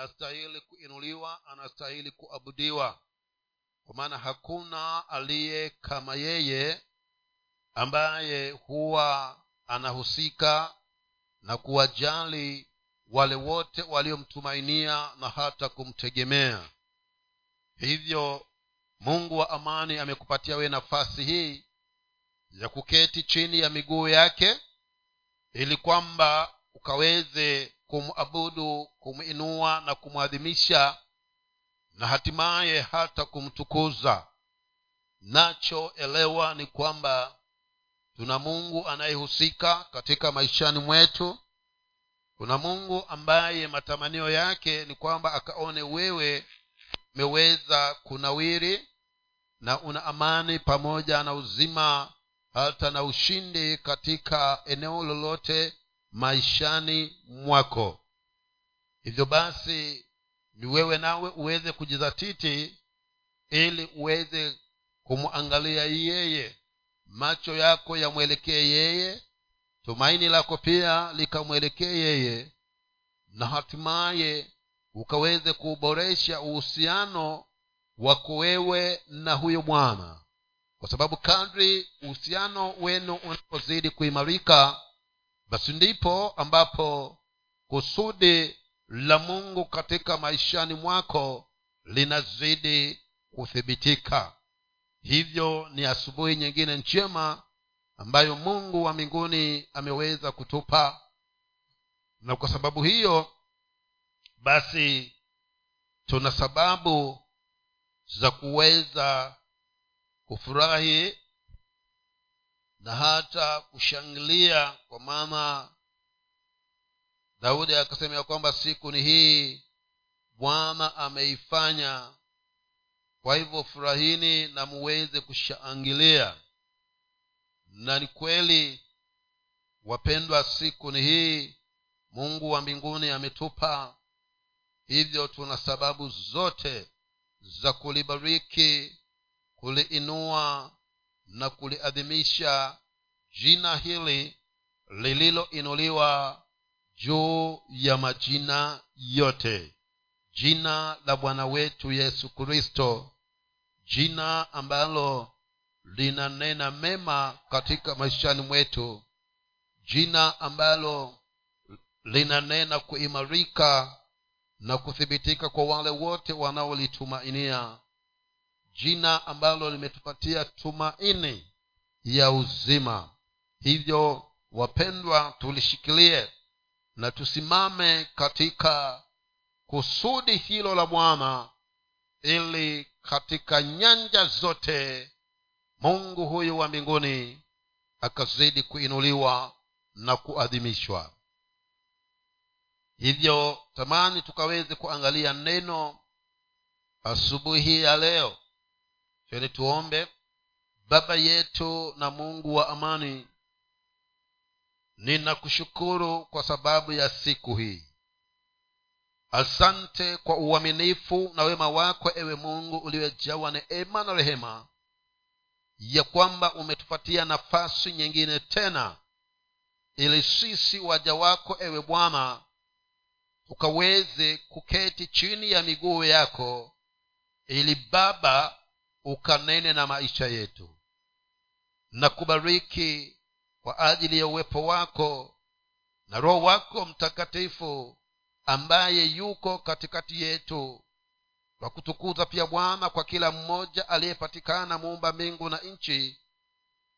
anastahili kuinuliwa anastahili kuabudiwa. Kwa maana hakuna aliye kama yeye ambaye huwa anahusika na kuwajali wale wote waliomtumainia na hata kumtegemea. Hivyo mungu wa amani amekupatia wewe nafasi hii ya kuketi chini ya miguu yake ili kwamba ukaweze kumabudu kumwinua na kumwadhimisha na hatimaye hata kumtukuza. Nachoelewa ni kwamba tuna mungu anayehusika katika maishani mwetu. Kuna mungu ambaye matamanio yake ni kwamba akaone wewe umeweza kunawiri na una amani pamoja na uzima hata na ushindi katika eneo lolote maishani mwako. Hivyo basi ni wewe nawe uweze kujizatiti ili uweze kumwangalia yeye macho yako yamwelekee yeye tumaini lako pia likamwelekee yeye na hatimaye ukaweze kuboresha uhusiano wako wewe na huyo bwana. Kwa sababu kadri uhusiano wenu unapozidi kuimarika basi ndipo ambapo kusudi la mungu katika maishani mwako linazidi kuthibitika. Hivyo ni asubuhi nyingine njema ambayo mungu wa mbinguni ameweza kutupa. Na kwa sababu hiyo basi tuna sababu za kuweza kufurahi na hata kushangilia kwa maana daudi akasema kwamba siku ni hii bwana ameifanya. Kwa hivyo furahini na muweze kushangilia. Na ni kweli wapendwa siku ni hii mungu wa mbinguni ametupa. Hivyo tuna sababu zote za kulibariki kuliinua na kuliadhimisha jina hili lililoinuliwa juu ya majina yote. Jina la bwana wetu yesu kristo jina ambalo linanena mema katika maishani mwetu jina ambalo linanena kuimarika na kuthibitika kwa wale wote wanaolitumainia jina ambalo limetupatia tumaini ya uzima. Hivyo wapendwa tulishikilie na tusimame katika kusudi hilo la bwana ili katika nyanja zote mungu huyu wa mbinguni akazidi kuinuliwa na kuadhimishwa. Hivyo tamani tukaweze kuangalia neno asubuhi ya leo cheni tuombe. Baba yetu na mungu wa amani ninakushukuru kwa sababu ya siku hii. Asante kwa uaminifu na wema wako ewe mungu uliojawa neema na rehema ya kwamba umetupatia nafasi nyingine tena ili sisi waja wako ewe bwana ukaweze kuketi chini ya miguu yako ili baba ukanene na maisha yetu. Na kubariki kwa ajili ya uwepo wako na roho wako mtakatifu ambaye yuko katikati yetu. Kwa kutukuza pia bwana kwa kila mmoja aliyepatikana muumba mbingu na nchi.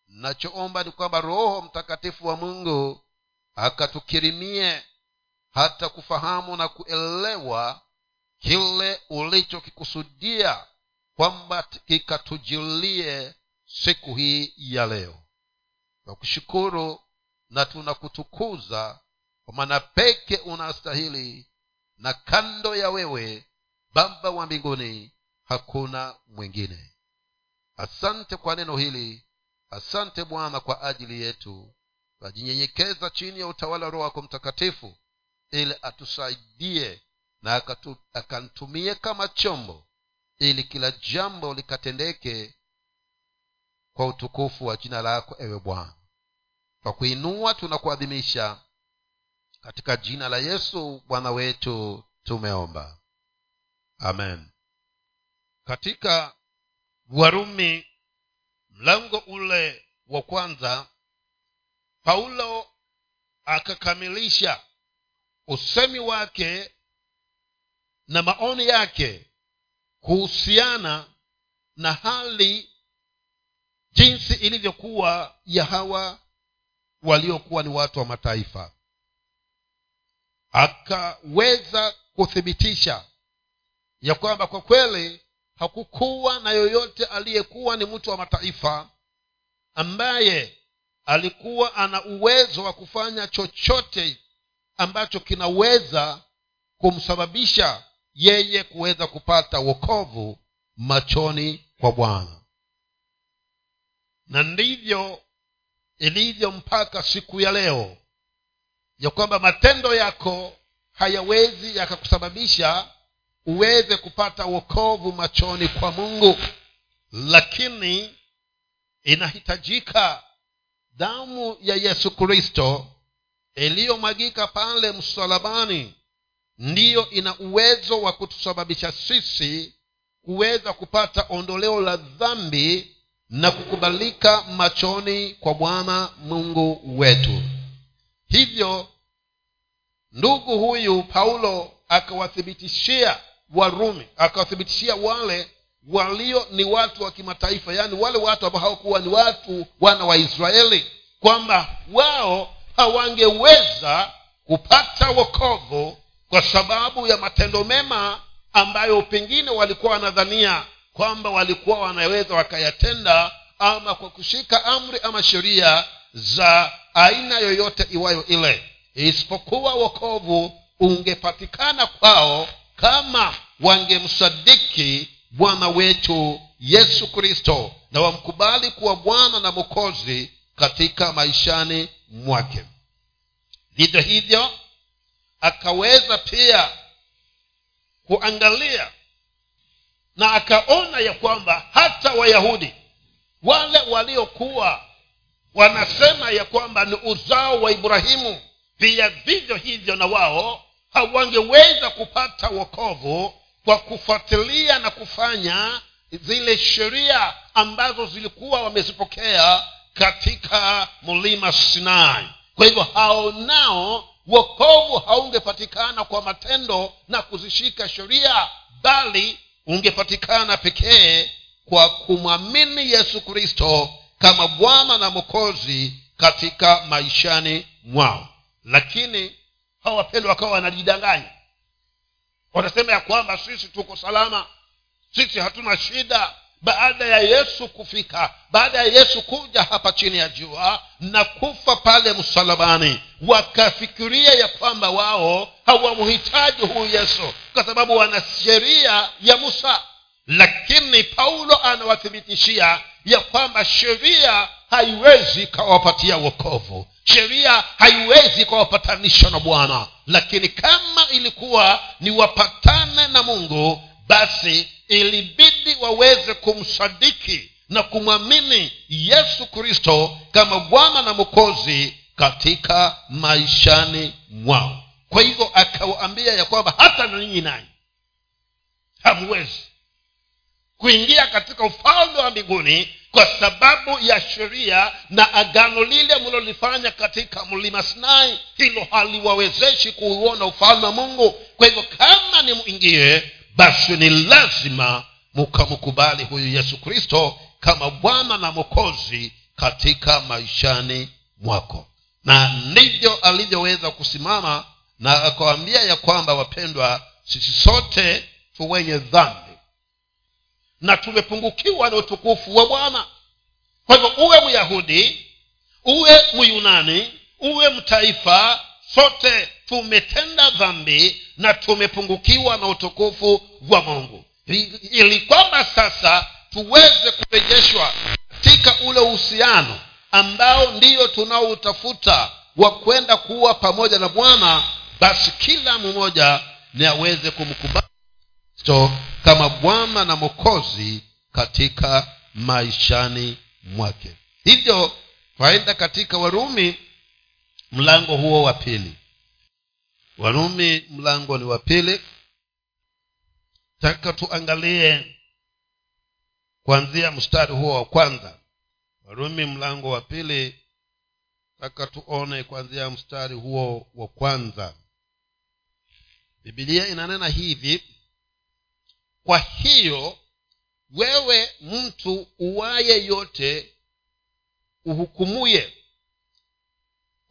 Nachoomba ni kwamba roho mtakatifu wa mungu akatukirimie hata kufahamu na kuelewa kile ulichokikusudia kwamba ikatujulie siku hii ya leo. Tunakushukuru na tunakutukuza kwa maana peke unastahili na kando ya wewe baba wa mbinguni hakuna mwingine. Asante kwa neno hili. Asante bwana kwa ajili yetu. Twajinyenyekeza chini ya utawala wa roho wako mtakatifu ili atusaidie na akantumie kama chombo ili kila jambo likatendeke kwa utukufu wa jina lako ewe bwana. Kwa kuinua tunakuadhimisha. Katika jina la yesu bwana wetu tumeomba. Amen. Katika warumi mlango ule wa kwanza paulo akakamilisha usemi wake na maoni yake kuhusiana na hali jinsi ilivyokuwa ya hawa waliokuwa ni watu wa mataifa. Akaweza kuthibitisha ya kwamba kwa kweli hakukuwa na yoyote aliyekuwa ni mtu wa mataifa ambaye alikuwa ana uwezo wa kufanya chochote ambacho kinaweza kumsababisha yeye kuweza kupata wokovu machoni kwa bwana. Na ndivyo ilivyo mpaka siku ya leo ya kwamba matendo yako hayawezi yakakusababisha uweze kupata wokovu machoni kwa mungu. Lakini inahitajika damu ya yesu kristo iliyomwagika pale msalabani ndiyo ina uwezo wa kutusababisha sisi kuweza kupata ondoleo la dhambi na kukubalika machoni kwa bwana mungu wetu. Hivyo ndugu huyu paulo akawathibitishia warumi akawathibitishia wale walio ni watu wa kimataifa yaani wale watu ambao hawakuwa ni watu wana wa israeli kwamba wao hawangeweza kupata wokovu kwa sababu ya matendo mema ambayo pengine walikuwa wanadhania kwamba walikuwa wanaweza wakayatenda ama kwa kushika amri ama sheria za aina yoyote iwayo ile. Isipokuwa wokovu ungepatikana kwao kama wangemsadiki bwana wetu yesu kristo na wamkubali kuwa bwana na mokozi katika maishani mwake. Vivyo hivyo akaweza pia kuangalia na akaona ya kwamba hata wayahudi wale waliokuwa wanasema ya kwamba ni uzao wa ibrahimu pia vivyo hivyo na wao hawangeweza kupata wokovu kwa kufuatilia na kufanya zile sheria ambazo zilikuwa wamezipokea katika mlima sinai. Kwa hivyo hao nao wokovu haungepatikana kwa matendo na kuzishika sheria bali ungepatikana pekee kwa kumwamini yesu kristo kama bwana na mokozi katika maishani mwao. Lakini hawa wapendwa wakawa wanajidanganya. Wanasema ya kwamba sisi tuko salama sisi hatuna shida baada ya yesu kufika baada ya yesu kuja hapa chini ya jua na kufa pale msalabani wakafikiria ya kwamba wao hawamhitaji huyu yesu kwa sababu wana sheria ya musa. Lakini paulo anawathibitishia ya kwamba sheria haiwezi ikawapatia wokovu. Sheria haiwezi ikawapatanisha na bwana. Lakini kama ilikuwa ni wapatane na mungu basi ilibidi waweze kumsadiki na kumwamini yesu kristo kama bwana na mwokozi katika maishani mwao. Kwa hivyo akawaambia ya kwamba hata na ninyi nanyi hamwezi kuingia katika ufalme wa mbinguni kwa sababu ya sheria na agano lile mlilolifanya katika mlima sinai. Hilo haliwawezeshi kuuona ufalme wa mungu. Kwa hivyo kama ni mwingie basi ni lazima mukamkubali huyu yesu kristo kama bwana na mokozi katika maishani mwako. Na ndivyo alivyoweza kusimama na akawambia ya kwamba wapendwa sisi sote tu wenye dhambi na tumepungukiwa na utukufu wa bwana. Kwa hivyo uwe myahudi uwe myunani uwe mtaifa sote tumetenda dhambi na tumepungukiwa na utukufu wa mungu. Ili kwamba sasa tuweze kurejeshwa katika ule uhusiano ambao ndiyo tunaoutafuta wa kwenda kuwa pamoja na bwana basi kila mmoja ni aweze kumkubali kama bwana na mokozi katika maishani mwake. Hivyo twaenda katika warumi mlango huo wa pili. Warumi mlango ni wa pili. Taka tuangalie kuanzia mstari huo wa kwanza. Warumi mlango wa pili. Taka tuone kuanzia mstari huo wa kwanza. Bibilia inanena hivi kwa hiyo wewe mtu uwaye yote uhukumuye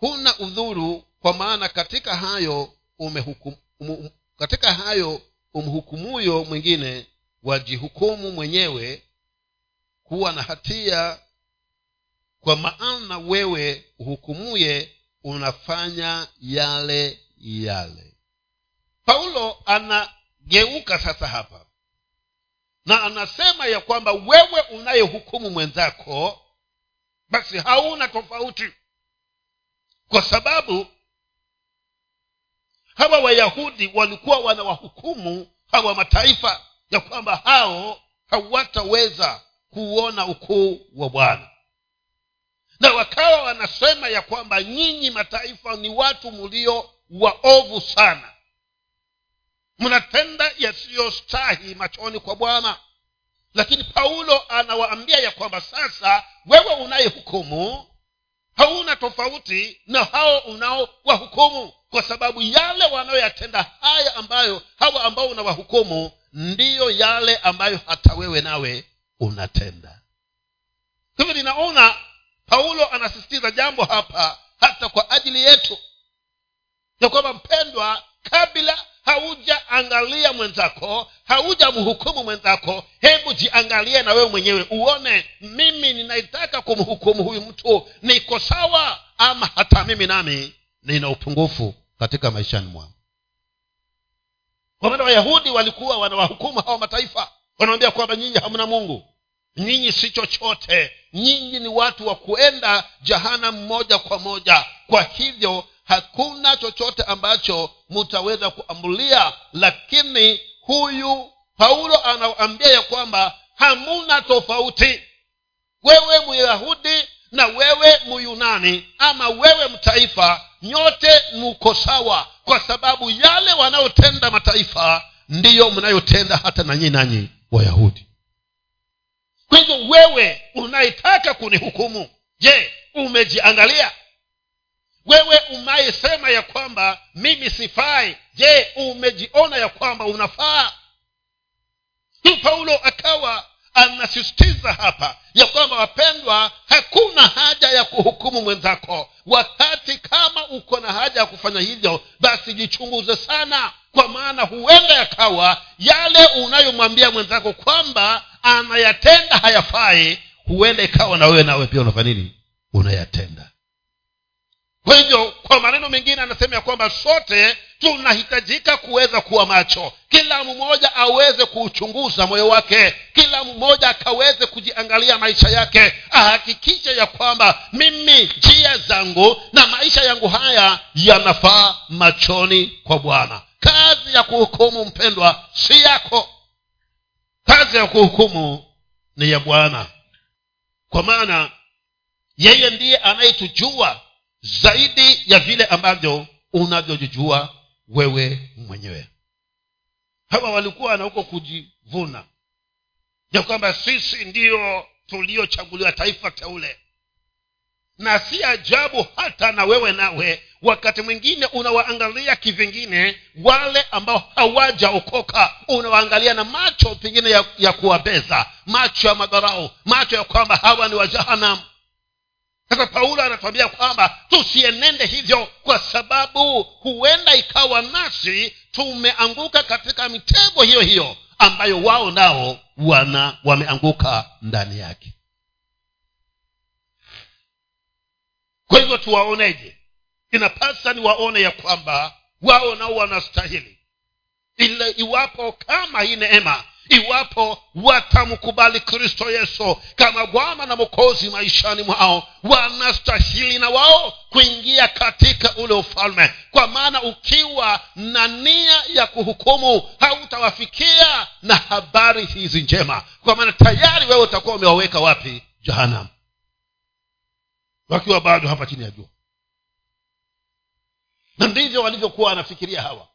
huna udhuru kwa maana katika hayo umehukum, um, katika hayo umhukumuyo mwingine wajihukumu mwenyewe kuwa na hatia kwa maana wewe uhukumuye unafanya yale yale. Paulo anageuka sasa hapa na anasema ya kwamba wewe unayehukumu mwenzako basi hauna tofauti kwa sababu hawa wayahudi walikuwa wanawahukumu hawa mataifa ya kwamba hao hawataweza kuona ukuu wa bwana. Na wakawa wanasema ya kwamba nyinyi mataifa ni watu mlio waovu sana. Mnatenda yasiyostahi machoni kwa bwana. Lakini paulo anawaambia ya kwamba sasa wewe unayehukumu hauna tofauti na hao unaowahukumu kwa sababu yale wanayoyatenda haya ambayo hawa ambao unawahukumu ndiyo yale ambayo hata wewe nawe unatenda. Hivyo ninaona paulo anasisitiza jambo hapa hata kwa ajili yetu ya kwamba mpendwa kabla haujaangalia mwenzako haujamhukumu mwenzako hebu jiangalie na wewe mwenyewe uone mimi ninaitaka kumhukumu huyu mtu niko sawa ama hata mimi nami nina upungufu katika maishani mwangu? Kwa maana wayahudi walikuwa wanawahukumu hawa mataifa wanawambia kwamba nyinyi hamna mungu. Nyinyi si chochote. Nyinyi ni watu wa kuenda jahana moja kwa moja kwa hivyo hakuna chochote ambacho mutaweza kuambulia lakini huyu paulo anaambia ya kwamba hamuna tofauti. Wewe myahudi na wewe myunani ama wewe mtaifa nyote muko sawa kwa sababu yale wanayotenda mataifa ndiyo mnayotenda hata nanyi nanyi wayahudi. Kwa hivyo wewe unayetaka kunihukumu? Je umejiangalia wewe unayesema ya kwamba mimi sifai je umejiona ya kwamba unafaa? Hii paulo akawa anasisitiza hapa ya kwamba wapendwa hakuna haja ya kuhukumu mwenzako. Wakati kama uko na haja ya kufanya hivyo basi jichunguze sana kwa maana huenda yakawa yale unayomwambia mwenzako kwamba anayatenda hayafai huenda ikawa na wewe nawe pia unafanya nini? Unayatenda kwa hivyo kwa maneno mengine anasema ya kwamba sote tunahitajika kuweza kuwa macho. Kila mmoja aweze kuuchunguza moyo wake. Kila mmoja akaweze kujiangalia maisha yake. Ahakikishe ya kwamba mimi njia zangu na maisha yangu haya yanafaa machoni kwa bwana. Kazi ya kuhukumu mpendwa si yako. Kazi ya kuhukumu ni ya bwana. Kwa maana yeye ndiye anayetujua zaidi ya vile ambavyo unavyojijua wewe mwenyewe. Hawa walikuwa na huko kujivuna. Ya kwamba sisi ndio tuliochaguliwa taifa teule. Na si ajabu hata na wewe nawe wakati mwingine unawaangalia kivingine wale ambao hawajaokoka unawaangalia na macho pengine ya, ya kuwabeza macho ya madharau macho ya kwamba hawa ni wa jahanamu sasa paulo anatuambia kwamba tusienende hivyo kwa sababu huenda ikawa nasi tumeanguka katika mitego hiyo hiyo ambayo wao nao wana wameanguka ndani yake. Kwa hivyo tuwaoneje? Inapasa ni waone ya kwamba wao nao wanastahili. Ile iwapo kama hii neema iwapo watamkubali kristo yesu kama bwana na mokozi maishani mwao wanastahili na wao kuingia katika ule ufalme. Kwa maana ukiwa na nia ya kuhukumu hautawafikia na habari hizi njema. Kwa maana tayari wewe utakuwa umewaweka wapi? Jahanamu wakiwa bado hapa chini ya jua. Na ndivyo walivyokuwa wanafikiria hawa.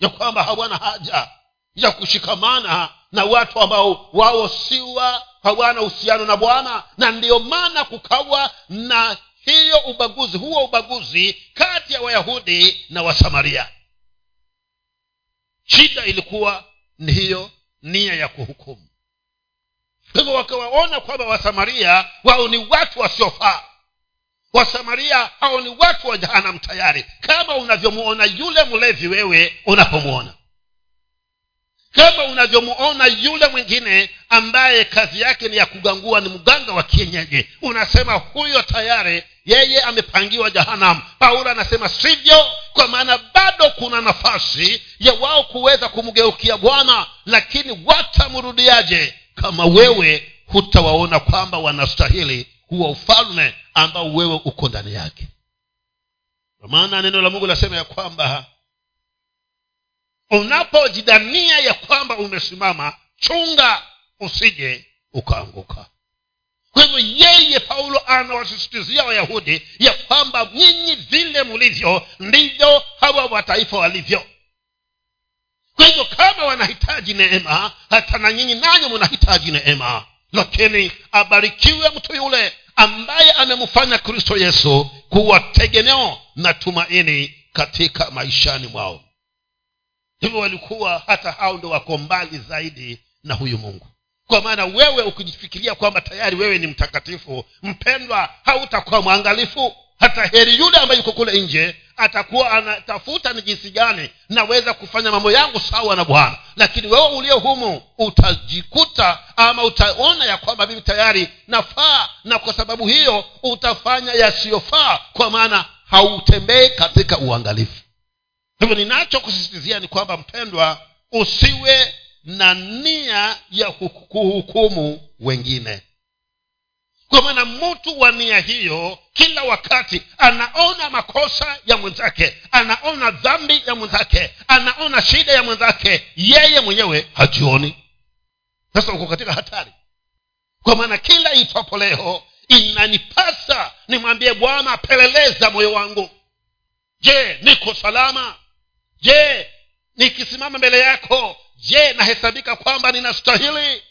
Ya kwamba hawana haja ya kushikamana na watu ambao wao siwa hawana uhusiano na bwana na ndiyo maana kukawa na hiyo ubaguzi huo ubaguzi kati ya wayahudi na wasamaria. Shida ilikuwa ni hiyo nia ya kuhukumu. Kwa hivyo wakawaona kwamba wasamaria wao ni watu wasiofaa. Wasamaria hao ni watu wa jahanam tayari kama unavyomwona yule mlevi wewe unapomwona kama unavyomuona yule mwingine ambaye kazi yake ni ya kugangua ni mganga wa kienyeji unasema huyo tayari yeye amepangiwa jahanam paulo anasema sivyo kwa maana bado kuna nafasi ya wao kuweza kumgeukia bwana lakini watamrudiaje kama wewe hutawaona kwamba wanastahili huwa ufalme ambao wewe uko ndani yake? Kwa maana neno la mungu linasema ya kwamba unapojidania ya kwamba umesimama chunga usije ukaanguka. Kwa hivyo yeye paulo anawasisitizia wayahudi ya kwamba nyinyi vile mlivyo ndivyo hawa wataifa walivyo. Kwa hivyo kama wanahitaji neema hata na nyinyi nanyi mnahitaji neema. Lakini abarikiwe mtu yule ambaye amemfanya kristo yesu kuwa tegemeo na tumaini katika maishani mwao hivyo walikuwa hata hao ndo wako mbali zaidi na huyu mungu. Kwa maana wewe ukijifikiria kwamba tayari wewe ni mtakatifu mpendwa hautakuwa mwangalifu. Hata heri yule ambaye yuko kule nje atakuwa anatafuta ni jinsi gani naweza kufanya mambo yangu sawa na bwana. Lakini wewe ulio humu utajikuta ama utaona ya kwamba mimi tayari nafaa na kwa sababu hiyo utafanya yasiyofaa kwa maana hautembei katika uangalifu hivyo ninachokusisitizia ni kwamba mpendwa usiwe na nia ya kuhukumu wengine. Kwa maana mtu wa nia hiyo kila wakati anaona makosa ya mwenzake anaona dhambi ya mwenzake anaona shida ya mwenzake yeye mwenyewe hajioni. Sasa uko katika hatari. Kwa maana kila itwapo leo inanipasa nimwambie bwana peleleza moyo wangu. Je niko salama je nikisimama mbele yako je nahesabika kwamba ninastahili?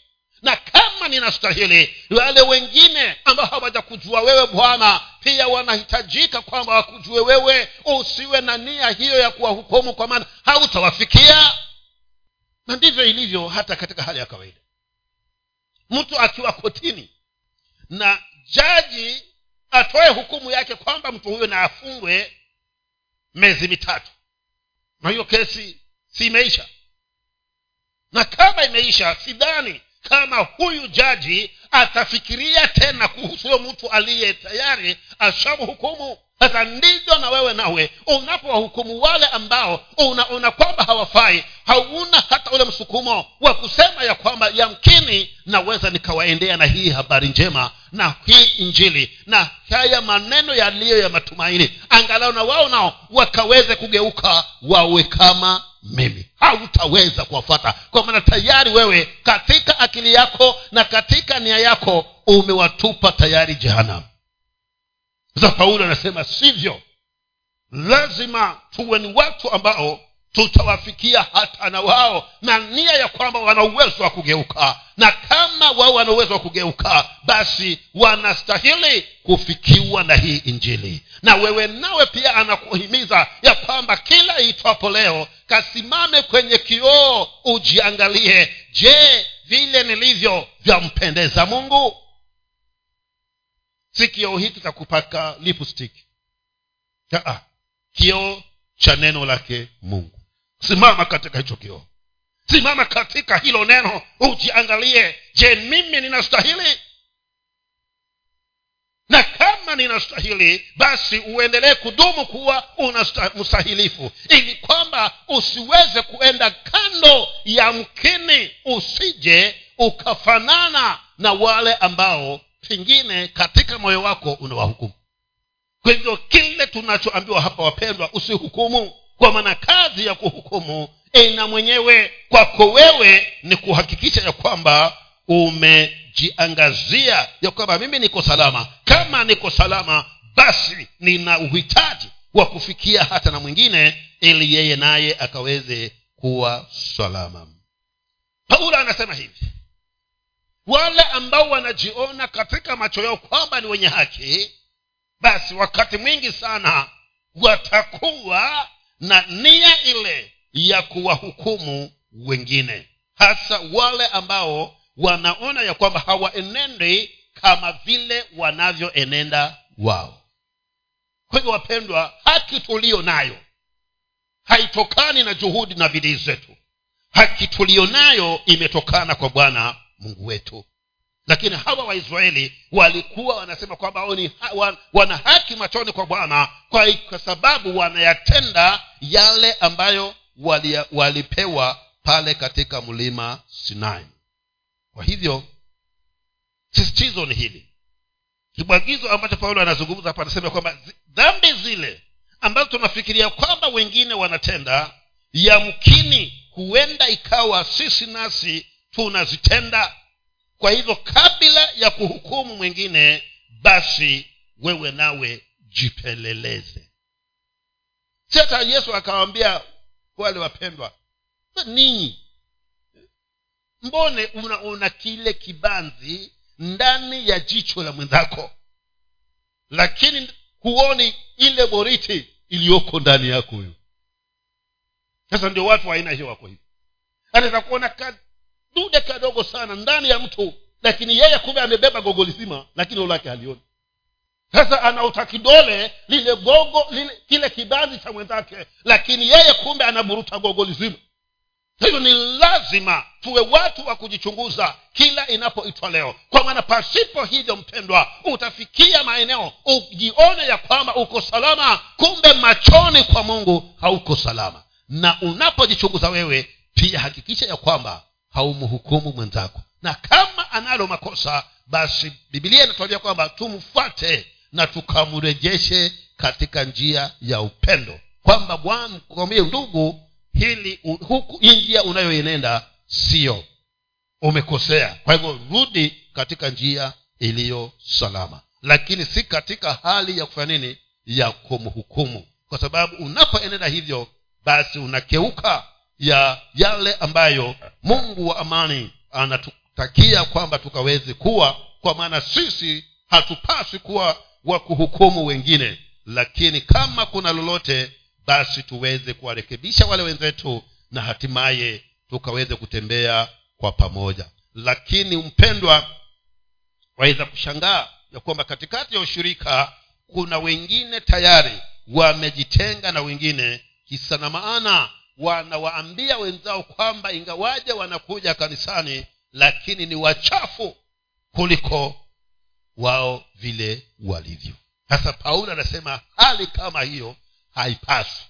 Na kama ninastahili wale wengine ambao hawajakujua wewe bwana pia wanahitajika kwamba wakujue wewe usiwe na nia hiyo ya kuwahukumu kwa maana hautawafikia. Na ndivyo ilivyo hata katika hali ya kawaida. Mtu akiwa kotini na jaji atoe hukumu yake kwamba mtu huyo na afungwe miezi mitatu na hiyo kesi si imeisha. Na kama imeisha sidhani kama huyu jaji atafikiria tena kuhusu huyo mtu aliye tayari ashamhukumu sasa ndivyo na wewe nawe. Unapowahukumu wale ambao unaona kwamba hawafai hauna hata ule msukumo wa kusema ya kwamba yamkini naweza nikawaendea na hii habari njema na hii injili na haya maneno yaliyo ya matumaini. Angalau na wao nao wakaweze kugeuka wawe kama mimi. Hautaweza kuwafata kwa maana tayari wewe katika akili yako na katika nia yako umewatupa tayari jehanamu sasa paulo anasema sivyo. Lazima tuwe ni watu ambao tutawafikia hata na wao na nia ya kwamba wana uwezo wa kugeuka. Na kama wao wana uwezo wa kugeuka basi wanastahili kufikiwa na hii injili. Na wewe nawe pia anakuhimiza ya kwamba kila itwapo leo kasimame kwenye kioo ujiangalie. Je vile nilivyo vyampendeza mungu si kioo hiki cha kupaka lipstick kioo cha neno lake mungu. Simama katika hicho kioo simama katika hilo neno. Ujiangalie. Je mimi ninastahili? Na kama ninastahili basi uendelee kudumu kuwa mstahilifu. Ili kwamba usiweze kuenda kando ya mkini. Usije ukafanana na wale ambao pengine katika moyo wako unawahukumu. Kwa hivyo kile tunachoambiwa hapa wapendwa usihukumu. Kwa maana kazi ya kuhukumu ina mwenyewe kwako wewe ni kuhakikisha ya kwamba umejiangazia ya kwamba mimi niko salama. Kama niko salama basi nina uhitaji wa kufikia hata na mwingine ili yeye naye akaweze kuwa salama. Paulo anasema hivi wale ambao wanajiona katika macho yao kwamba ni wenye haki basi wakati mwingi sana watakuwa na nia ile ya kuwahukumu wengine hasa wale ambao wanaona ya kwamba hawaenendi kama vile wanavyoenenda wao. Kwa hivyo wapendwa haki tuliyo nayo haitokani na juhudi na bidii zetu. Haki tuliyo nayo imetokana kwa bwana mungu wetu. Lakini hawa waisraeli walikuwa wanasema kwamba wana haki machoni kwa bwana kwa, kwa sababu wanayatenda yale ambayo wali, walipewa pale katika mlima sinai. Kwa hivyo sisitizo ni hili. Kibwagizo ambacho paulo anazungumza hapa anasema kwamba dhambi zile ambazo tunafikiria kwamba wengine wanatenda yamkini huenda ikawa sisi nasi tunazitenda. Kwa hivyo kabla ya kuhukumu mwingine basi wewe nawe jipeleleze. Si yesu akawambia wale wapendwa ninyi mbone unaona kile kibanzi ndani ya jicho la mwenzako lakini huoni ile boriti iliyoko ndani yako huyo. Sasa ndio watu wa aina hiyo wako hivi. Anaweza kuona kadude kadogo sana ndani ya mtu. Lakini yeye kumbe amebeba gogo lizima lakini lolake halioni. Sasa anauta kidole lile gogo lile kile kibazi cha mwenzake. Lakini yeye kumbe anaburuta gogo lizima. Hivyo ni lazima tuwe watu wa kujichunguza kila inapoitwa leo. Kwa maana pasipo hivyo mpendwa utafikia maeneo ujione ya kwamba uko salama. Kumbe machoni kwa mungu hauko salama. Na unapojichunguza wewe pia hakikisha ya kwamba haumhukumu mwenzako. Na kama analo makosa basi bibilia inatuambia kwamba tumfuate na tukamrejeshe katika njia ya upendo. Kwamba bwana kwambie ndugu hili huku hii njia unayoenenda sio umekosea. Kwa hivyo rudi katika njia iliyo salama. Lakini si katika hali ya kufanya nini? Ya kumhukumu. Kwa sababu unapoenenda hivyo basi unakeuka ya yale ambayo mungu wa amani anatutakia kwamba tukaweze kuwa kwa maana sisi hatupaswi kuwa wa kuhukumu wengine. Lakini kama kuna lolote basi tuweze kuwarekebisha wale wenzetu na hatimaye tukaweze kutembea kwa pamoja. Lakini mpendwa waweza kushangaa ya kwamba katikati ya ushirika kuna wengine tayari wamejitenga na wengine. Kisa na maana wanawaambia wenzao kwamba ingawaje wanakuja kanisani lakini ni wachafu kuliko wao vile walivyo. Sasa paulo anasema hali kama hiyo haipaswi.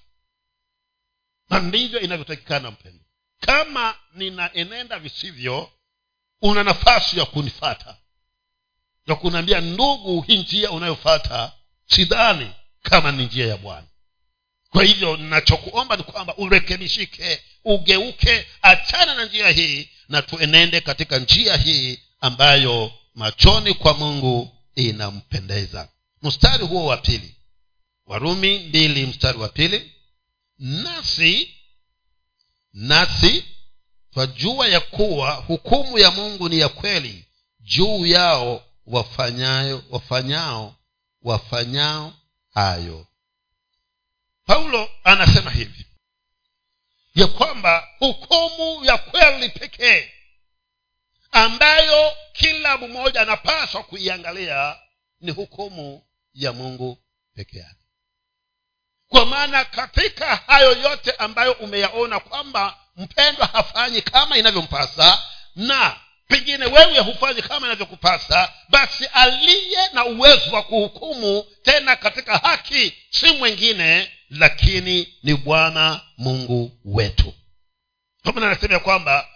Na ndivyo inavyotakikana mpendo kama ninaenenda visivyo una nafasi ya kunifata ya kuniambia ndugu hii njia unayofata sidhani kama ni njia ya bwana kwa hivyo ninachokuomba ni kwamba urekebishike ugeuke achana na njia hii na tuenende katika njia hii ambayo machoni kwa mungu inampendeza. Mstari huo wa pili. Warumi mbili mstari wa pili. Nasi nasi twajua ya kuwa hukumu ya mungu ni ya kweli juu yao wafanyayo wafanyao wafanyao hayo paulo anasema hivi ya kwamba hukumu ya kweli pekee ambayo kila mmoja anapaswa kuiangalia ni hukumu ya mungu peke yake. Kwa maana katika hayo yote ambayo umeyaona kwamba mpendwa hafanyi kama inavyompasa na pengine wewe hufanyi kama inavyokupasa basi aliye na uwezo wa kuhukumu tena katika haki si mwingine lakini ni bwana mungu wetu. Pamana anasema ya kwamba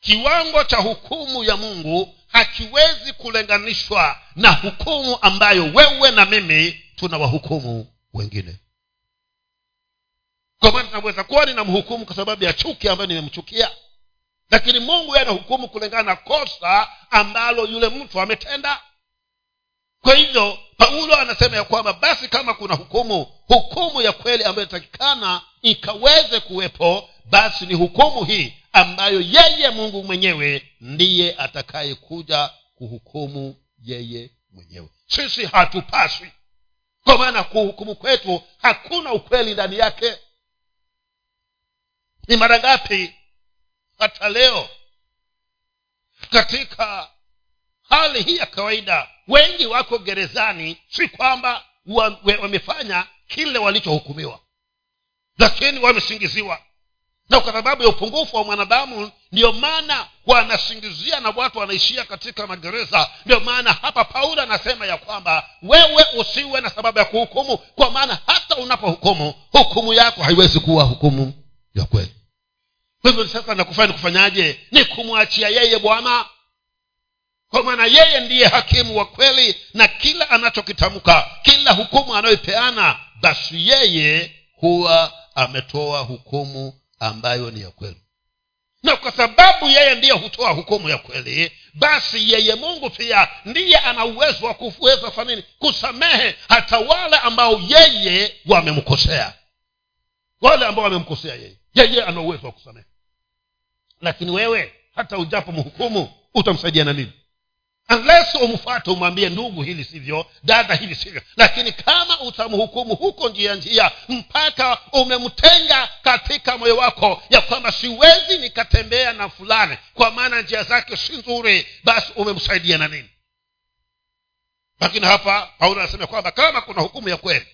kiwango cha hukumu ya mungu hakiwezi kulinganishwa na hukumu ambayo wewe na mimi tuna wahukumu wengine. Kwa maana tunaweza kuwa ninamhukumu kwa sababu ya chuki ambayo nimemchukia lakini mungu yeye anahukumu kulingana na kosa ambalo yule mtu ametenda. Kwa hivyo paulo anasema ya kwamba basi kama kuna hukumu hukumu ya kweli ambayo inatakikana ikaweze kuwepo basi ni hukumu hii ambayo yeye mungu mwenyewe ndiye atakayekuja kuhukumu yeye mwenyewe. Sisi hatupaswi. Kwa maana kuhukumu kwetu hakuna ukweli ndani yake. Ni mara ngapi hata leo. Katika hali hii ya kawaida wengi wako gerezani si kwamba wamefanya kile walichohukumiwa lakini wamesingiziwa. Na kwa sababu ya upungufu wa mwanadamu ndiyo maana wanasingizia na watu wanaishia katika magereza. Ndio maana hapa paulo anasema ya kwamba wewe usiwe na sababu ya kuhukumu kwa maana hata unapohukumu hukumu yako haiwezi kuwa hukumu ya kweli kwa hivyo sasa nakufanya kufanyaje? Ni kumwachia yeye bwana. Kwa maana yeye ndiye hakimu wa kweli na kila anachokitamka kila hukumu anayoipeana basi yeye huwa ametoa hukumu ambayo ni ya kweli. Na kwa sababu yeye ndiye hutoa hukumu ya kweli basi yeye mungu pia ndiye ana uwezo wa kuweza fanini kusamehe hata wale ambao yeye wamemkosea. Wale ambao wamemkosea yeye. Yeye ana uwezo wa kusamehe lakini wewe hata ujapo mhukumu utamsaidia na nini? Unless umfuate umwambie ndugu hili sivyo dada hili sivyo. Lakini kama utamhukumu huko njia njia mpaka umemtenga katika moyo wako ya kwamba siwezi nikatembea na fulani kwa maana njia zake si nzuri basi umemsaidia na nini? Lakini hapa paulo anasema kwamba kama kuna hukumu ya kweli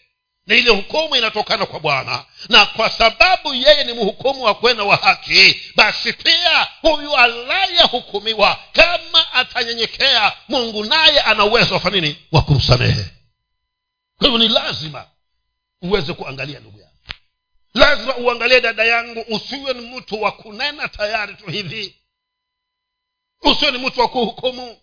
na ile hukumu inatokana kwa bwana. Na kwa sababu yeye ni mhukumu wa kwena wa haki basi pia huyu anayehukumiwa kama atanyenyekea mungu naye ana uwezo wa nini? Wa kumsamehe. Kwa hivyo ni lazima uweze kuangalia ndugu yangu. Lazima uangalie dada yangu usiwe ni mtu wa kunena tayari tu hivi. Usiwe ni mtu wa kuhukumu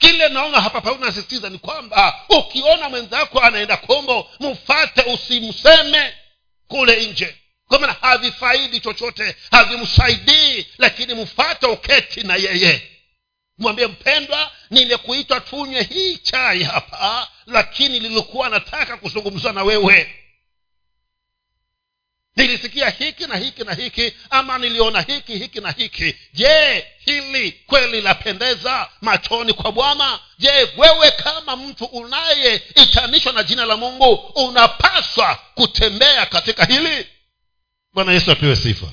kile naona hapa paulo nasisitiza ni kwamba ukiona mwenzako anaenda kombo mfate usimseme kule nje. Kwa maana havifaidi chochote havimsaidii lakini mfate uketi na yeye. Mwambie mpendwa nimekuitwa tunywe hii chai hapa lakini lilikuwa nataka kuzungumza na wewe nilisikia hiki na hiki na hiki ama niliona hiki hiki na hiki. Je hili kweli lapendeza machoni kwa bwana? Je wewe kama mtu unayeitanishwa na jina la mungu unapaswa kutembea katika hili? Bwana yesu apewe sifa.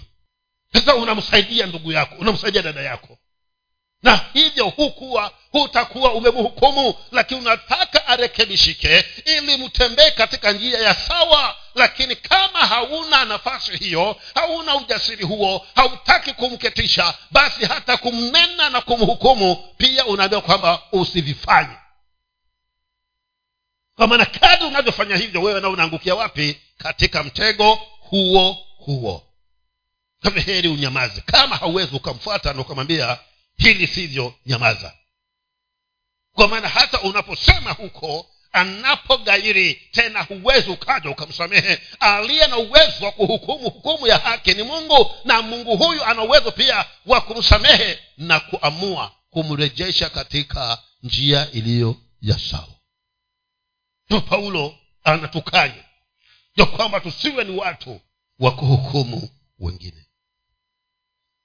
Sasa unamsaidia ndugu yako unamsaidia dada yako. Na hivyo hukuwa hutakuwa umemhukumu lakini unataka arekebishike ili mtembee katika njia ya sawa. Lakini kama hauna nafasi hiyo hauna ujasiri huo hautaki kumketisha basi hata kumnena na kumhukumu pia unaambiwa kwamba usivifanye. Kwa maana kadi unavyofanya hivyo wewe na unaangukia wapi? Katika mtego huo huo. Heri unyamaze. Kama hauwezi ukamfuata na ukamwambia hili sivyo nyamaza kwa maana hata unaposema huko anapogairi tena huwezi ukaja ukamsamehe. Aliye na uwezo wa kuhukumu hukumu ya haki ni mungu na mungu huyu ana uwezo pia wa kumsamehe na kuamua kumrejesha katika njia iliyo ya sawa. Ndo paulo anatukanya ya kwamba tusiwe ni watu wa kuhukumu wengine.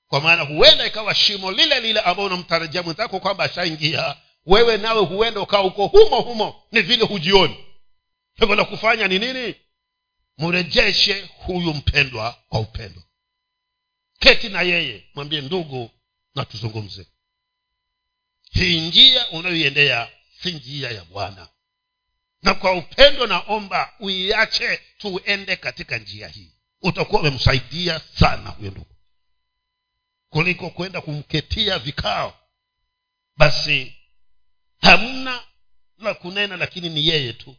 Kwa maana huenda ikawa shimo lile lile ambao unamtarajia mwenzako kwamba ashaingia wewe nawe huenda ukawa uko humo humo ni vile hujioni. Hivyo la kufanya ni nini? Mrejeshe huyu mpendwa kwa upendo. Keti na yeye mwambie ndugu na tuzungumze. Hii njia unayoiendea si njia ya bwana. Na kwa upendo naomba uiache tuende katika njia hii. Utakuwa umemsaidia sana huyo ndugu. Kuliko kwenda kumketia vikao. Basi hamna la kunena lakini ni yeye tu.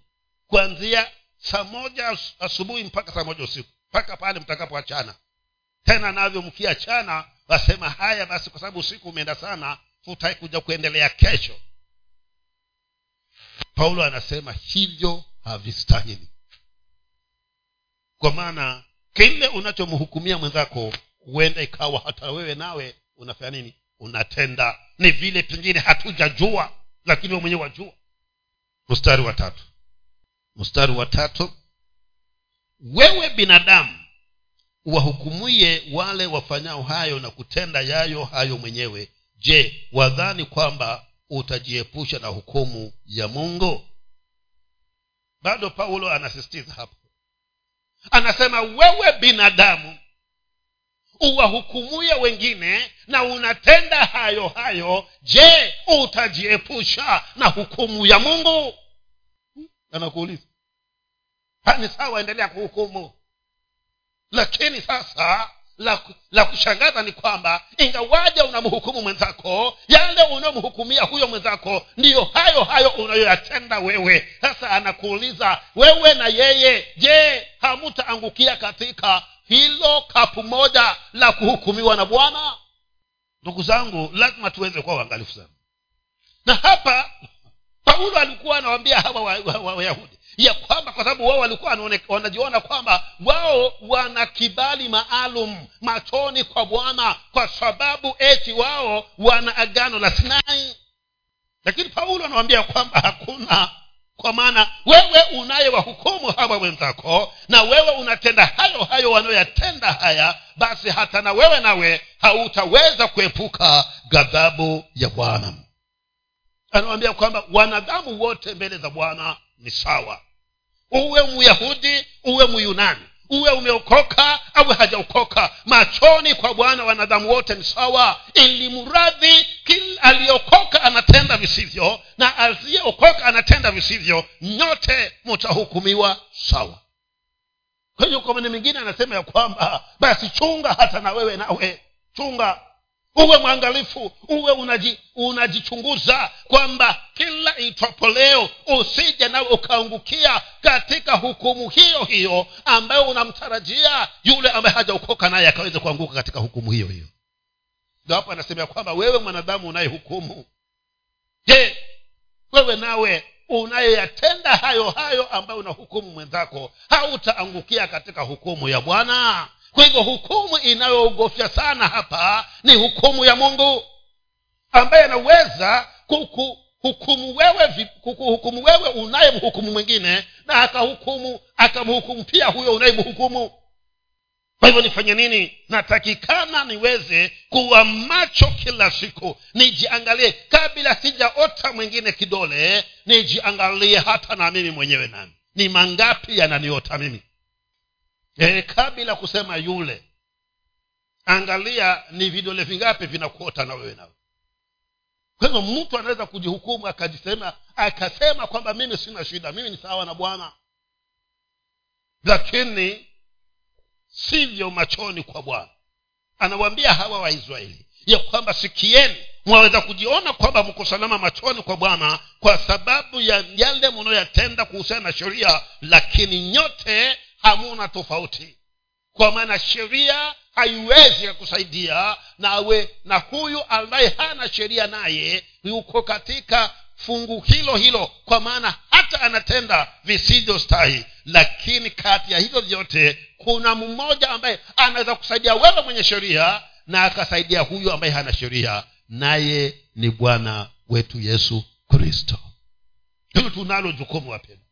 Kuanzia saa moja asubuhi mpaka saa moja usiku mpaka pale mtakapoachana. Tena navyo mkiachana wasema haya basi kwa sababu usiku umeenda sana hutai kuja kuendelea kesho. Paulo anasema hivyo havistahili. Kwa maana kile unachomhukumia mwenzako huenda ikawa hata wewe nawe unafanya nini? Unatenda. Ni vile pengine hatujajua lakini we mwenyewe wajua. Mstari wa tatu. Mstari wa tatu. Wewe binadamu wahukumuye wale wafanyao hayo na kutenda yayo hayo mwenyewe. Je wadhani kwamba utajiepusha na hukumu ya mungu? Bado paulo anasisitiza hapo. Anasema wewe binadamu uwahukumuye wengine na unatenda hayo hayo je utajiepusha na hukumu ya mungu? Anakuuliza. Ni sawa endelea kuhukumu. Lakini sasa la, la kushangaza ni kwamba ingawaja unamhukumu mwenzako yale unayomhukumia huyo mwenzako ndiyo hayo hayo unayoyatenda wewe. Sasa anakuuliza wewe na yeye je hamutaangukia katika hilo kapu moja la kuhukumiwa na bwana. Ndugu zangu lazima tuweze kuwa uangalifu sana. Na hapa paulo alikuwa anawambia hawa wayahudi wa, wa, wa, ya kwamba kwa sababu wao walikuwa wanajiona kwamba wao wana kibali maalum machoni kwa bwana kwa sababu eti wao wana agano la sinai. Lakini paulo anawambia kwamba hakuna kwa maana wewe unayewahukumu hawa wenzako na wewe unatenda hayo hayo wanayoyatenda haya basi hata na wewe nawe hautaweza kuepuka ghadhabu ya bwana. Anawambia kwamba wanadamu wote mbele za bwana ni sawa. Uwe myahudi uwe myunani uwe umeokoka au hajaokoka? Machoni kwa bwana wanadamu wote ni sawa ili mradhi aliyokoka anatenda visivyo na asiyeokoka anatenda visivyo nyote mutahukumiwa sawa. Kwa hiyo kwa maneno mengine anasema ya kwamba basi chunga hata na wewe nawe chunga uwe mwangalifu uwe unaji, unajichunguza kwamba kila itwapo leo usije nawe ukaangukia katika hukumu hiyo hiyo ambayo unamtarajia yule ambaye hajaokoka naye akaweze kuanguka katika hukumu hiyo hiyo. Ndo anasemea kwamba wewe mwanadamu unayehukumu je wewe nawe unayeyatenda hayo hayo ambayo unahukumu mwenzako hautaangukia katika hukumu ya bwana kwa hivyo hukumu inayoogofya sana hapa ni hukumu ya mungu ambaye anaweza kukuhukumu wewe kukuhukumu wewe unayemhukumu mwingine na akahukumu akamhukumu pia huyo unayemhukumu. Kwa hivyo nifanye nini? Natakikana niweze kuwa macho kila siku nijiangalie kabla sijaota mwingine kidole nijiangalie hata na mimi mwenyewe nami ni mangapi yananiota mimi e, kabla kusema yule angalia ni vidole vingapi vinakuota na wewe nawe kwa hivyo mtu anaweza kujihukumu akajisema akasema kwamba mimi sina shida mimi ni sawa na bwana. Lakini sivyo machoni kwa bwana. Anawaambia hawa waisraeli ya kwamba sikieni mwaweza kujiona kwamba mko salama machoni kwa bwana kwa sababu ya yale mnayoyatenda kuhusiana na sheria lakini nyote hamuna tofauti. Kwa maana sheria haiwezi kusaidia nawe na huyu ambaye hana sheria naye yuko katika fungu hilo hilo kwa maana hata anatenda visivyostahi lakini kati ya hivyo vyote kuna mmoja ambaye anaweza kusaidia wewe mwenye sheria na akasaidia huyu ambaye hana sheria. Naye ni bwana wetu yesu kristo. Hilo tunalo jukumu wapenda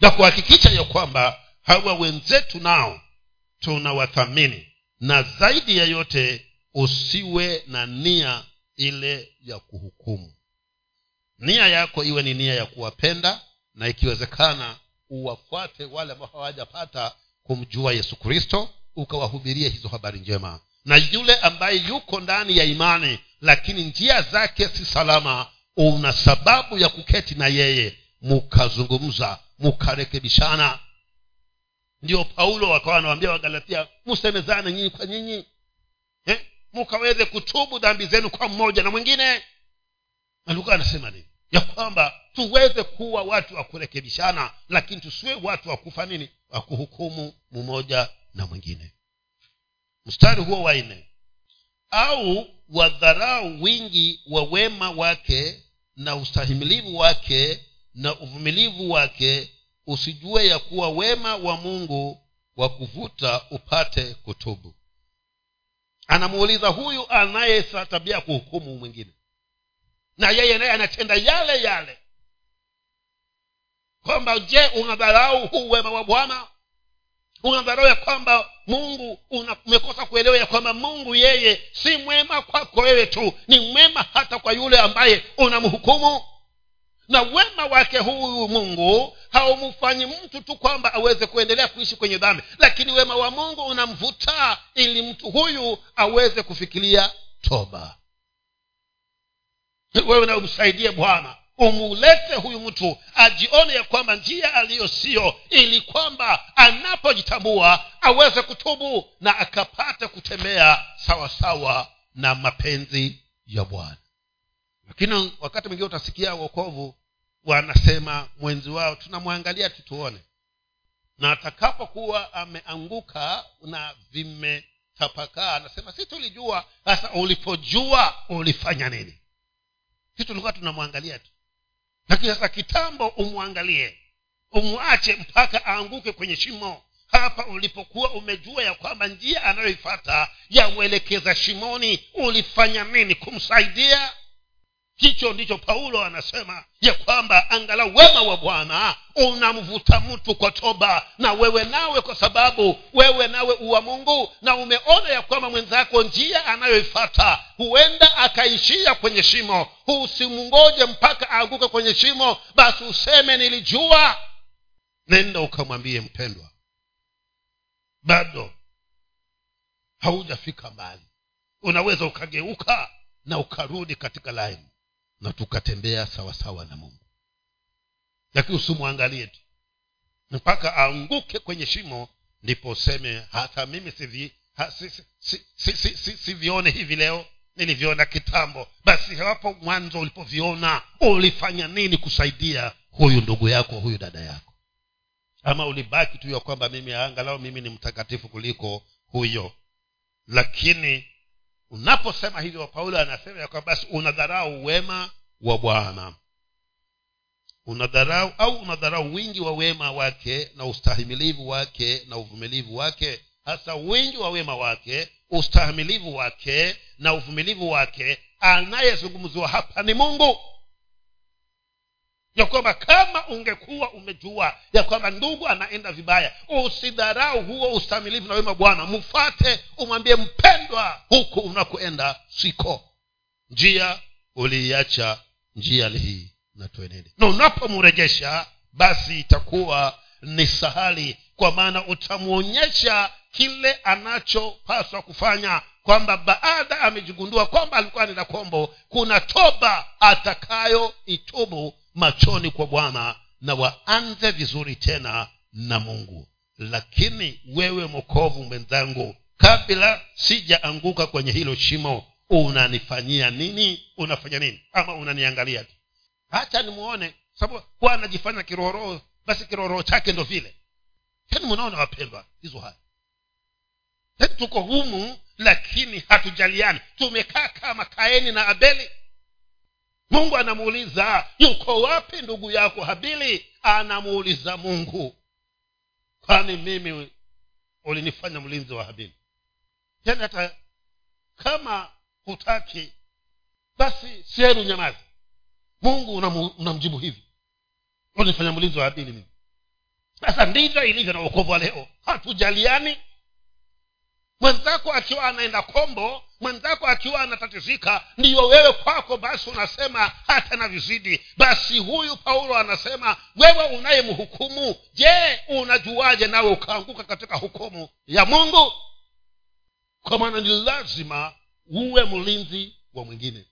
na kuhakikisha ya kwamba hawa wenzetu nao tunawathamini. Na zaidi ya yote usiwe na nia ile ya kuhukumu. Nia yako iwe ni nia ya kuwapenda na ikiwezekana uwafuate wale ambao hawajapata kumjua yesu kristo ukawahubirie hizo habari njema. Na yule ambaye yuko ndani ya imani lakini njia zake si salama una sababu ya kuketi na yeye mukazungumza mukarekebishana ndio paulo wakawa anawambia wagalatia musemezane nyinyi kwa nyinyi eh? mukaweze kutubu dhambi zenu kwa mmoja na mwingine. Alikuwa anasema nini? Ya kwamba tuweze kuwa watu wa kurekebishana lakini tusiwe watu wa kufa nini? Wa kuhukumu mmoja na mwingine. Mstari huo wa nne. Au wadharau wingi wa wema wake na ustahimilivu wake na uvumilivu wake usijue ya kuwa wema wa mungu wa kuvuta upate kutubu. Anamuuliza huyu anaye tabia kuhukumu mwingine. Na yeye naye anatenda yale yale. Kwamba je unadharau huu wema wa bwana? Unadharau ya kwamba mungu umekosa kuelewa ya kwamba mungu yeye si mwema kwako wewe tu. Ni mwema hata kwa yule ambaye unamhukumu. Na wema wake huyu mungu haumfanyi mtu tu kwamba aweze kuendelea kuishi kwenye dhambi. Lakini wema wa mungu unamvuta ili mtu huyu aweze kufikiria toba. Wewe unamsaidia bwana. Umulete huyu mtu ajione ya kwamba njia aliyo siyo ili kwamba anapojitambua aweze kutubu na akapate kutembea sawasawa na mapenzi ya bwana. Lakini wakati mwingine utasikia uokovu wanasema mwenzi wao tunamwangalia tutuone na atakapokuwa ameanguka na vimetapakaa anasema si tulijua sasa ulipojua ulifanya nini? Si tulikuwa tunamwangalia tu. Lakini sasa kitambo umwangalie umwache mpaka aanguke kwenye shimo. Hapa ulipokuwa umejua ya kwamba njia anayoifata yamwelekeza shimoni ulifanya nini kumsaidia hicho ndicho paulo anasema ya kwamba angalau wema wa bwana unamvuta mtu kwa toba. Na wewe nawe kwa sababu wewe nawe uwa mungu na umeona ya kwamba mwenzako njia anayoifata huenda akaishia kwenye shimo. Usimngoje mpaka aanguke kwenye shimo basi useme nilijua. Nenda ukamwambie mpendwa bado haujafika mbali. Unaweza ukageuka na ukarudi katika laini na tukatembea sawasawa na mungu. Lakini usimwangalie tu. Mpaka aanguke kwenye shimo ndipo useme hata mimi sivi ha, si, si, si, si, si, si, sivione hivi leo. Niliviona kitambo. Basi hapo mwanzo ulipoviona ulifanya nini kusaidia huyu ndugu yako huyu dada yako? Ama ulibaki tu ya kwamba mimi angalau mimi ni mtakatifu kuliko huyo. Lakini unaposema hivyo paulo anasema ya kwamba basi unadharau wema wa bwana. Unadharau au unadharau wingi wa wema wake na ustahimilivu wake na uvumilivu wake. Hasa wingi wa wema wake ustahimilivu wake na uvumilivu wake. Anayezungumziwa hapa ni mungu ya kwamba kama ungekuwa umejua ya kwamba ndugu anaenda vibaya usidharau huo ustamilivu na wema bwana. Mfate umwambie mpendwa huku unakoenda siko. Njia uliiacha njia hii na tuenende. Na unapomrejesha basi itakuwa ni sahali kwa maana utamwonyesha kile anachopaswa kufanya kwamba baada amejigundua kwamba alikuwa nina kombo kuna toba atakayoitubu machoni kwa bwana na waanze vizuri tena na mungu. Lakini wewe mokovu mwenzangu kabla sijaanguka kwenye hilo shimo unanifanyia nini? Unafanya nini? Ama unaniangalia tu? Hacha nimuone sababu kuwa anajifanya kirohoroho basi kirohoroho chake ndo vile. Yani munaona wapendwa hizo haya yani tuko humu lakini hatujaliani. Tumekaa kama kaeni na abeli mungu anamuuliza yuko wapi ndugu yako habili? Anamuuliza mungu. Kwani mimi ulinifanya mlinzi wa habili? Yani hata kama hutaki basi sieru nyamazi mungu unamjibu hivi. Ulinifanya mlinzi wa habili mimi. Sasa ndivyo ilivyo na uokovu leo. Hatujaliani mwenzako akiwa anaenda kombo mwenzako akiwa anatatizika ndiyo wewe kwako basi unasema hata na vizidi basi huyu paulo anasema wewe unayemhukumu je unajuaje nawe ukaanguka katika hukumu ya mungu? Kwa maana ni lazima uwe mlinzi wa mwingine.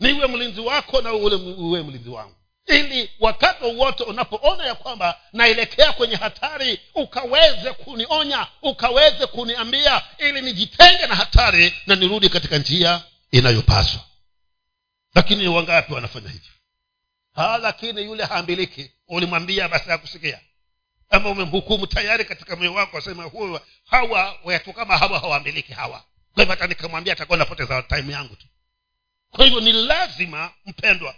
Niwe mlinzi wako na uwe mlinzi wangu ili wakati wowote unapoona ya kwamba naelekea kwenye hatari ukaweze kunionya ukaweze kuniambia ili nijitenge na hatari na nirudi katika njia inayopaswa. Lakini wangapi wanafanya hivyo? Lakini yule haambiliki ulimwambia basi akusikia. Ama umemhukumu tayari katika moyo wako asema huyu hawa watu kama hawa hawaambiliki hawa. Kwa hivyo hata nikamwambia atakuwa napoteza time yangu tu. Kwa hivyo ni lazima mpendwa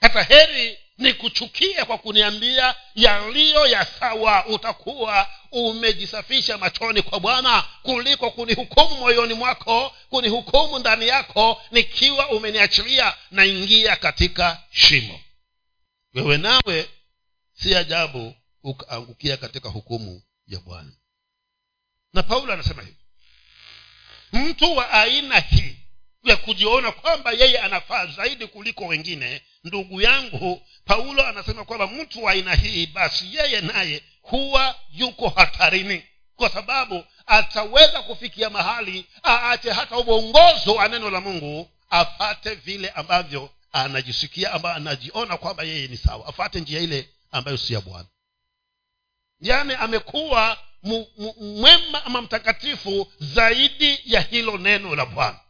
hata heri ni kuchukia kwa kuniambia yaliyo ya sawa utakuwa umejisafisha machoni kwa bwana kuliko kunihukumu moyoni mwako kunihukumu ndani yako nikiwa umeniachilia naingia katika shimo. Wewe nawe si ajabu ukaangukia katika hukumu ya bwana. Na paulo anasema hivi mtu wa aina hii ya kujiona kwamba yeye anafaa zaidi kuliko wengine ndugu yangu paulo anasema kwamba mtu wa aina hii basi yeye naye huwa yuko hatarini kwa sababu ataweza kufikia mahali aache hata uongozo wa neno la mungu afate vile ambavyo anajisikia ambayo anajiona kwamba yeye ni sawa afate njia ile ambayo si ya bwana. Yani amekuwa mwema ama mtakatifu zaidi ya hilo neno la bwana.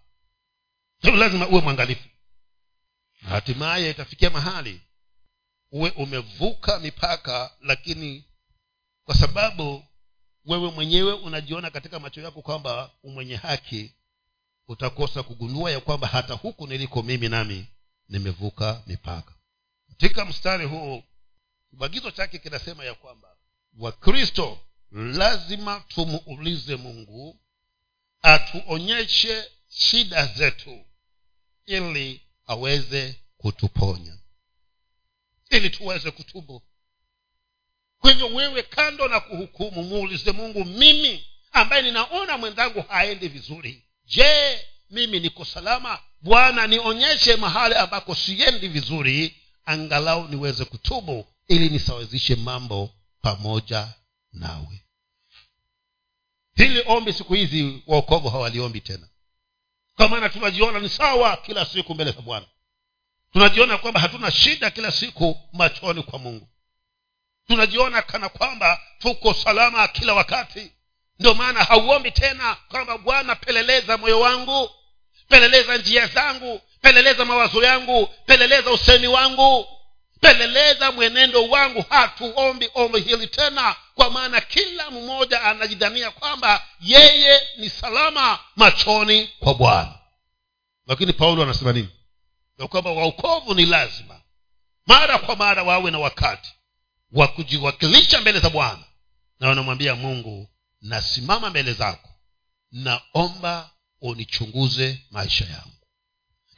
Lazima uwe mwangalifu hatimaye itafikia mahali uwe umevuka mipaka lakini kwa sababu wewe mwenyewe unajiona katika macho yako kwamba umwenye haki utakosa kugundua ya kwamba hata huku niliko mimi nami nimevuka mipaka. Katika mstari huu kibagizo chake kinasema ya kwamba wakristo lazima tumuulize mungu atuonyeshe shida zetu ili aweze kutuponya. Ili tuweze kutubu. Kwa hivyo wewe kando na kuhukumu muulize mungu mimi ambaye ninaona mwenzangu haendi vizuri. Je mimi niko salama? Bwana nionyeshe mahali ambako siendi vizuri angalau niweze kutubu ili nisawazishe mambo pamoja nawe. Hili ombi siku hizi waokovu hawaliombi tena kwa maana tunajiona ni sawa kila siku mbele za bwana. Tunajiona kwamba hatuna shida kila siku machoni kwa mungu. Tunajiona kana kwamba tuko salama kila wakati. Ndio maana hauombi tena kwamba bwana peleleza moyo wangu peleleza njia zangu peleleza mawazo yangu peleleza usemi wangu peleleza mwenendo wangu hatuombi ombi hili tena kwa maana kila mmoja anajidhania kwamba yeye ni salama machoni kwa bwana. Lakini paulo anasema nini? Ya kwamba waokovu ni lazima mara kwa mara wawe na wakati wa kujiwakilisha mbele za bwana. Na wanamwambia mungu nasimama mbele zako naomba unichunguze maisha yangu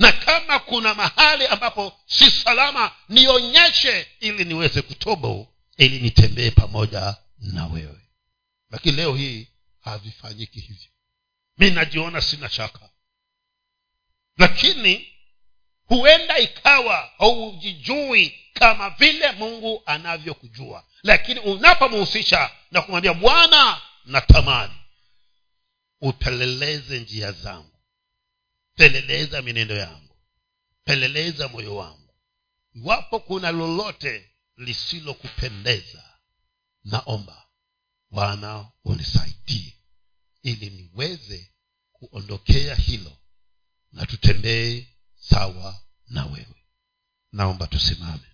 na kama kuna mahali ambapo si salama nionyeshe ili niweze kutobo ili nitembee pamoja na wewe. Lakini leo hii havifanyiki hivyo. Mi najiona sina shaka. Lakini huenda ikawa haujijui kama vile mungu anavyokujua. Lakini unapomhusisha na kumwambia bwana natamani upeleleze njia zangu peleleza minendo yangu. Peleleza moyo wangu. Iwapo kuna lolote lisilokupendeza naomba bwana unisaidie ili niweze kuondokea hilo na tutembee sawa na wewe. Naomba tusimame